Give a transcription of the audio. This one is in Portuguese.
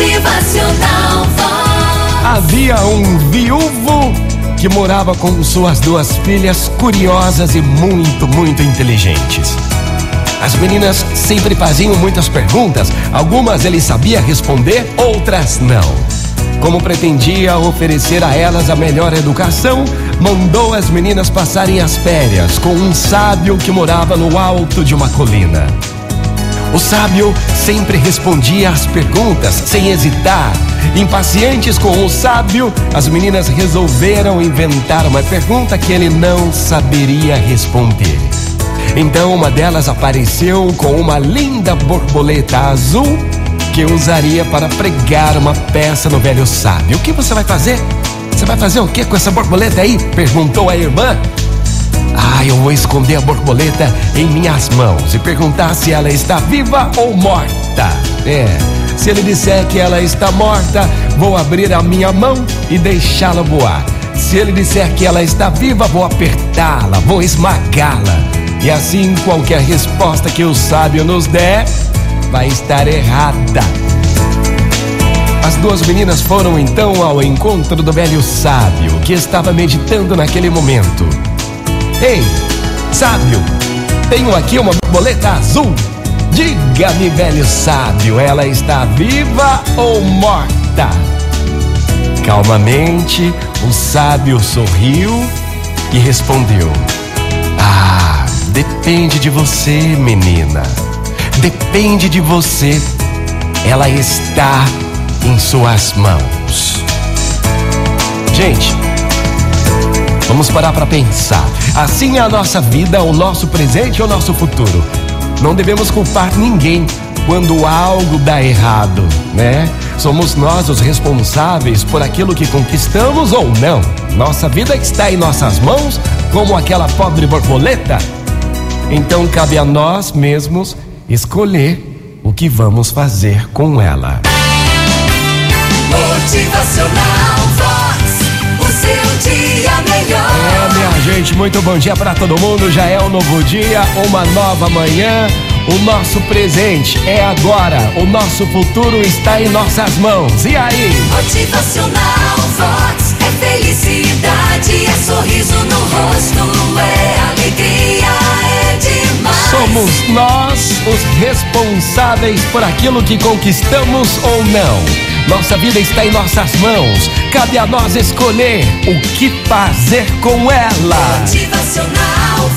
Motivacional. Havia um viúvo que morava com suas duas filhas curiosas e muito, muito inteligentes. As meninas sempre faziam muitas perguntas, algumas ele sabia responder, outras não. Como pretendia oferecer a elas a melhor educação, mandou as meninas passarem as férias com um sábio que morava no alto de uma colina. O sábio sempre respondia às perguntas sem hesitar. Impacientes com o sábio, as meninas resolveram inventar uma pergunta que ele não saberia responder. Então uma delas apareceu com uma linda borboleta azul que usaria para pregar uma peça no velho sábio. O que você vai fazer? Você vai fazer o que com essa borboleta aí? perguntou a irmã. Ah, eu vou esconder a borboleta em minhas mãos e perguntar se ela está viva ou morta. É, se ele disser que ela está morta, vou abrir a minha mão e deixá-la voar. Se ele disser que ela está viva, vou apertá-la, vou esmagá-la. E assim, qualquer resposta que o sábio nos der vai estar errada. As duas meninas foram então ao encontro do velho sábio, que estava meditando naquele momento. Ei, sábio, tenho aqui uma boleta azul. Diga-me, velho sábio, ela está viva ou morta? Calmamente, o sábio sorriu e respondeu: Ah, depende de você, menina. Depende de você. Ela está em suas mãos. Gente, vamos parar para pensar. Assim é a nossa vida, o nosso presente ou o nosso futuro. Não devemos culpar ninguém quando algo dá errado, né? Somos nós os responsáveis por aquilo que conquistamos ou não. Nossa vida está em nossas mãos, como aquela pobre borboleta. Então cabe a nós mesmos escolher o que vamos fazer com ela. Gente, muito bom dia para todo mundo. Já é um novo dia, uma nova manhã. O nosso presente é agora. O nosso futuro está em nossas mãos. E aí? Motivacional Vox. É felicidade, é sorriso no rosto, é alegria, é demais. Somos nós responsáveis por aquilo que conquistamos ou não. Nossa vida está em nossas mãos. Cabe a nós escolher o que fazer com ela. Motivacional